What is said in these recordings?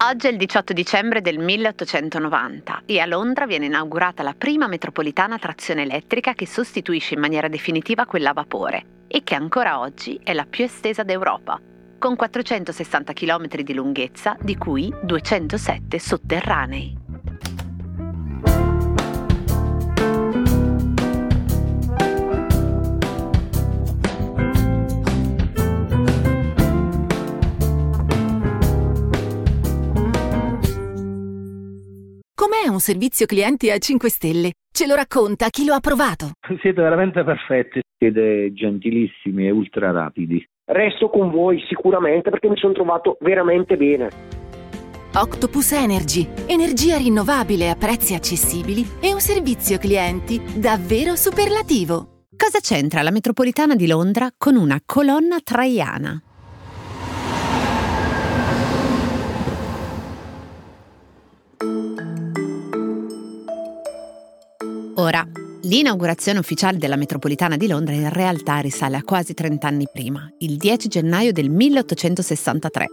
Oggi è il 18 dicembre del 1890 e a Londra viene inaugurata la prima metropolitana a trazione elettrica che sostituisce in maniera definitiva quella a vapore e che ancora oggi è la più estesa d'Europa, con 460 km di lunghezza, di cui 207 sotterranei. Com'è un servizio clienti a 5 stelle? Ce lo racconta chi lo ha provato. Siete veramente perfetti, siete gentilissimi e ultra rapidi. Resto con voi sicuramente perché mi sono trovato veramente bene. Octopus Energy, energia rinnovabile a prezzi accessibili e un servizio clienti davvero superlativo. Cosa c'entra la metropolitana di Londra con una colonna traiana? Ora, l'inaugurazione ufficiale della metropolitana di Londra in realtà risale a quasi 30 anni prima, il 10 gennaio del 1863,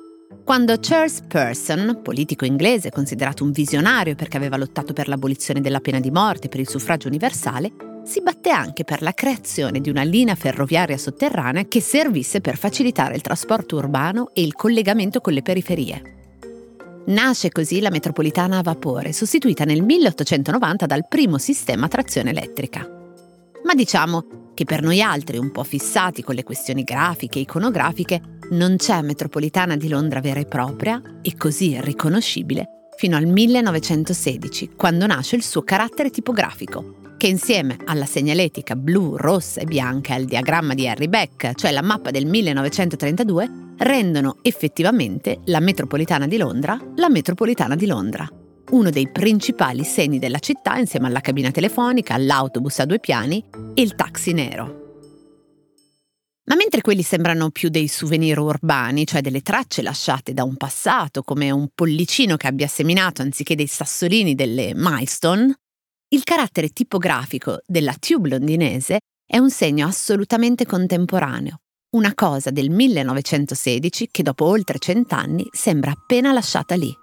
quando Charles Pearson, politico inglese considerato un visionario perché aveva lottato per l'abolizione della pena di morte e per il suffragio universale, si batté anche per la creazione di una linea ferroviaria sotterranea che servisse per facilitare il trasporto urbano e il collegamento con le periferie. Nasce così la metropolitana a vapore, sostituita nel 1890 dal primo sistema a trazione elettrica. Ma diciamo che per noi altri, un po' fissati con le questioni grafiche e iconografiche, non c'è metropolitana di Londra vera e propria e così riconoscibile fino al 1916, quando nasce il suo carattere tipografico, che insieme alla segnaletica blu, rossa e bianca e al diagramma di Harry Beck, cioè la mappa del 1932, rendono effettivamente la metropolitana di Londra la metropolitana di Londra, uno dei principali segni della città insieme alla cabina telefonica, all'autobus a due piani e il taxi nero. Ma mentre quelli sembrano più dei souvenir urbani, cioè delle tracce lasciate da un passato, come un pollicino che abbia seminato anziché dei sassolini delle milestone, il carattere tipografico della tube londinese è un segno assolutamente contemporaneo, una cosa del 1916 che dopo oltre cent'anni sembra appena lasciata lì.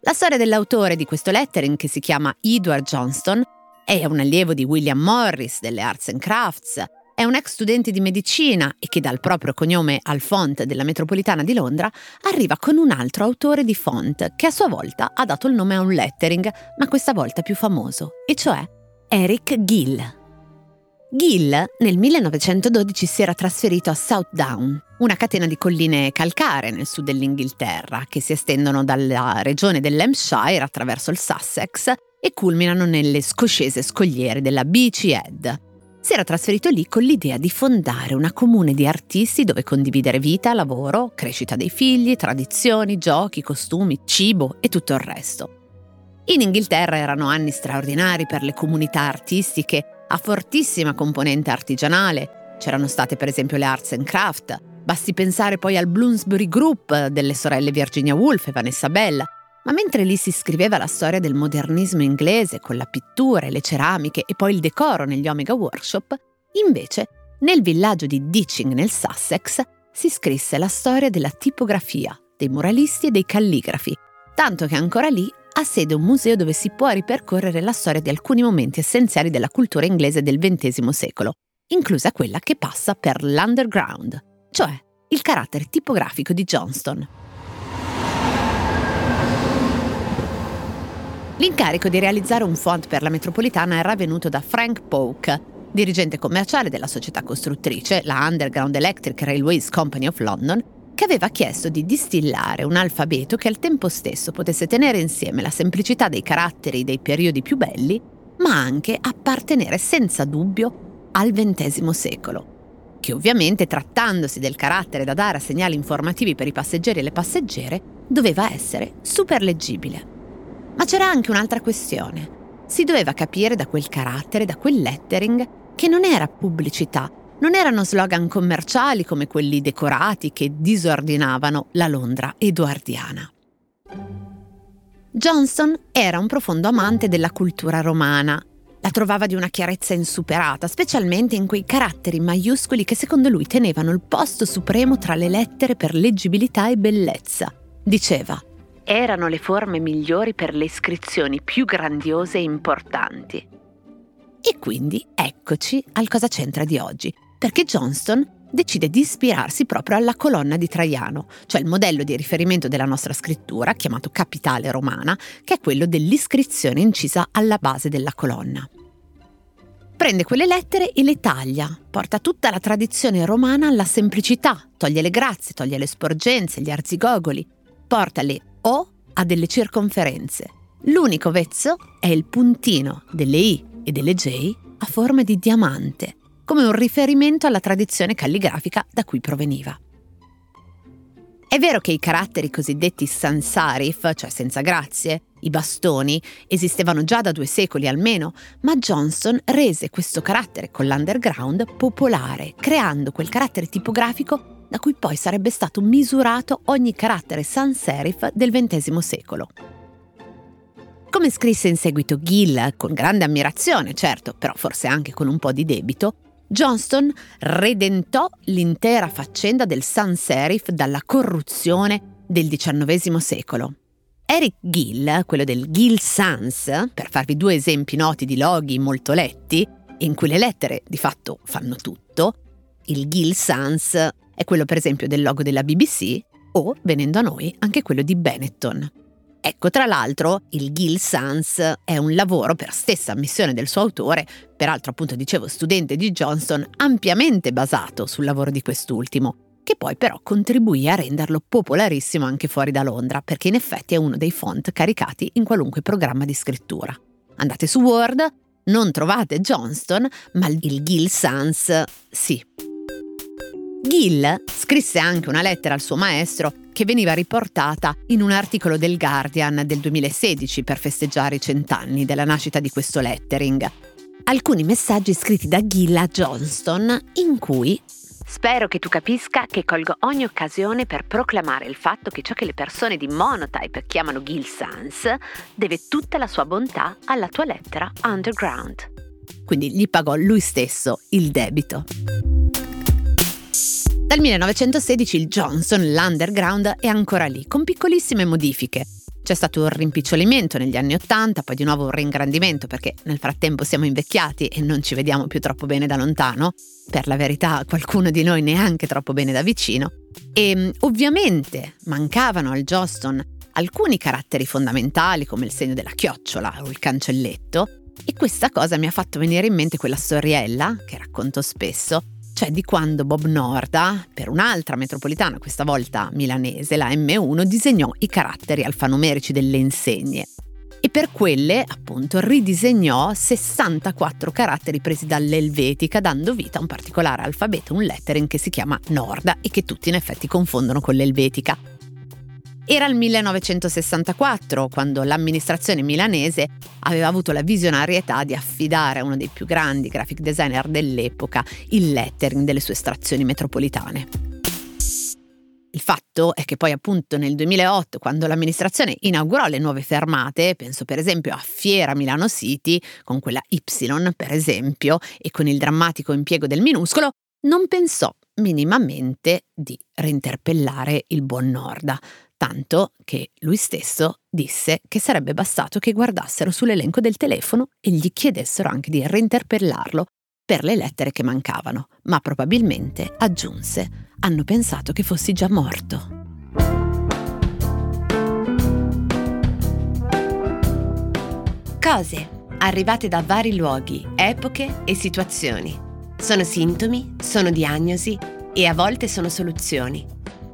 La storia dell'autore di questo lettering, che si chiama Edward Johnston, è un allievo di William Morris delle Arts and Crafts, è un ex studente di medicina e che dal proprio cognome al font della metropolitana di Londra arriva con un altro autore di font che a sua volta ha dato il nome a un lettering, ma questa volta più famoso, e cioè Eric Gill. Gill nel 1912 si era trasferito a Southdown, una catena di colline calcaree nel sud dell'Inghilterra che si estendono dalla regione dell'Hampshire attraverso il Sussex e culminano nelle scoscese scogliere della Beachy Head. Si era trasferito lì con l'idea di fondare una comune di artisti dove condividere vita, lavoro, crescita dei figli, tradizioni, giochi, costumi, cibo e tutto il resto. In Inghilterra erano anni straordinari per le comunità artistiche a fortissima componente artigianale. C'erano state per esempio le Arts and Craft, basti pensare poi al Bloomsbury Group delle sorelle Virginia Woolf e Vanessa Bell. Ma mentre lì si scriveva la storia del modernismo inglese con la pittura e le ceramiche e poi il decoro negli Omega Workshop, invece nel villaggio di Ditching nel Sussex si scrisse la storia della tipografia, dei muralisti e dei calligrafi, tanto che ancora lì ha sede un museo dove si può ripercorrere la storia di alcuni momenti essenziali della cultura inglese del XX secolo, inclusa quella che passa per l'underground, cioè il carattere tipografico di Johnston. L'incarico di realizzare un font per la metropolitana era venuto da Frank Polk, dirigente commerciale della società costruttrice, la Underground Electric Railways Company of London, che aveva chiesto di distillare un alfabeto che al tempo stesso potesse tenere insieme la semplicità dei caratteri dei periodi più belli, ma anche appartenere senza dubbio al XX secolo, che ovviamente trattandosi del carattere da dare a segnali informativi per i passeggeri e le passeggere, doveva essere super leggibile. Ma c'era anche un'altra questione. Si doveva capire da quel carattere, da quel lettering, che non era pubblicità, non erano slogan commerciali come quelli decorati che disordinavano la Londra edoardiana. Johnson era un profondo amante della cultura romana la trovava di una chiarezza insuperata, specialmente in quei caratteri maiuscoli che secondo lui tenevano il posto supremo tra le lettere per leggibilità e bellezza. Diceva, erano le forme migliori per le iscrizioni più grandiose e importanti. E quindi eccoci al cosa c'entra di oggi, perché Johnston decide di ispirarsi proprio alla colonna di Traiano, cioè il modello di riferimento della nostra scrittura, chiamato capitale romana, che è quello dell'iscrizione incisa alla base della colonna. Prende quelle lettere e le taglia, porta tutta la tradizione romana alla semplicità, toglie le grazie, toglie le sporgenze, gli arzigogoli, porta le O a delle circonferenze. L'unico vezzo è il puntino delle I e delle J a forma di diamante, come un riferimento alla tradizione calligrafica da cui proveniva. È vero che i caratteri cosiddetti sans serif, cioè senza grazie, i bastoni, esistevano già da due secoli almeno, ma Johnston rese questo carattere con l'underground popolare, creando quel carattere tipografico da cui poi sarebbe stato misurato ogni carattere sans serif del XX secolo. Come scrisse in seguito Gill, con grande ammirazione, certo, però forse anche con un po' di debito, Johnston redentò l'intera faccenda del sans serif dalla corruzione del XIX secolo. Eric Gill, quello del Gill Sans, per farvi due esempi noti di loghi molto letti, in cui le lettere di fatto fanno tutto, il Gill Sans è quello per esempio del logo della BBC o, venendo a noi, anche quello di Benetton. Ecco, tra l'altro, il Gil Sans è un lavoro, per stessa ammissione del suo autore, peraltro appunto dicevo studente di Johnston, ampiamente basato sul lavoro di quest'ultimo, che poi però contribuì a renderlo popolarissimo anche fuori da Londra, perché in effetti è uno dei font caricati in qualunque programma di scrittura. Andate su Word, non trovate Johnston, ma il Gil Sans sì. Gill scrisse anche una lettera al suo maestro che veniva riportata in un articolo del Guardian del 2016 per festeggiare i cent'anni della nascita di questo lettering. Alcuni messaggi scritti da Gill a Johnston in cui Spero che tu capisca che colgo ogni occasione per proclamare il fatto che ciò che le persone di Monotype chiamano Gil Sans deve tutta la sua bontà alla tua lettera underground. Quindi gli pagò lui stesso il debito. Dal 1916 il Johnson, l'underground, è ancora lì, con piccolissime modifiche. C'è stato un rimpicciolimento negli anni Ottanta, poi di nuovo un ringrandimento perché nel frattempo siamo invecchiati e non ci vediamo più troppo bene da lontano. Per la verità, qualcuno di noi neanche troppo bene da vicino. E mm, ovviamente mancavano al Johnston alcuni caratteri fondamentali come il segno della chiocciola o il cancelletto, e questa cosa mi ha fatto venire in mente quella storiella, che racconto spesso, cioè di quando Bob Norda, per un'altra metropolitana, questa volta milanese, la M1, disegnò i caratteri alfanumerici delle insegne. E per quelle, appunto, ridisegnò 64 caratteri presi dall'Elvetica, dando vita a un particolare alfabeto, un lettering che si chiama Norda e che tutti in effetti confondono con l'Elvetica. Era il 1964 quando l'amministrazione milanese aveva avuto la visionarietà di affidare a uno dei più grandi graphic designer dell'epoca il lettering delle sue estrazioni metropolitane. Il fatto è che poi appunto nel 2008, quando l'amministrazione inaugurò le nuove fermate, penso per esempio a Fiera Milano City, con quella Y per esempio, e con il drammatico impiego del minuscolo, non pensò minimamente di reinterpellare il buon Norda, tanto che lui stesso disse che sarebbe bastato che guardassero sull'elenco del telefono e gli chiedessero anche di reinterpellarlo per le lettere che mancavano, ma probabilmente, aggiunse, hanno pensato che fossi già morto. Cose arrivate da vari luoghi, epoche e situazioni. Sono sintomi, sono diagnosi e a volte sono soluzioni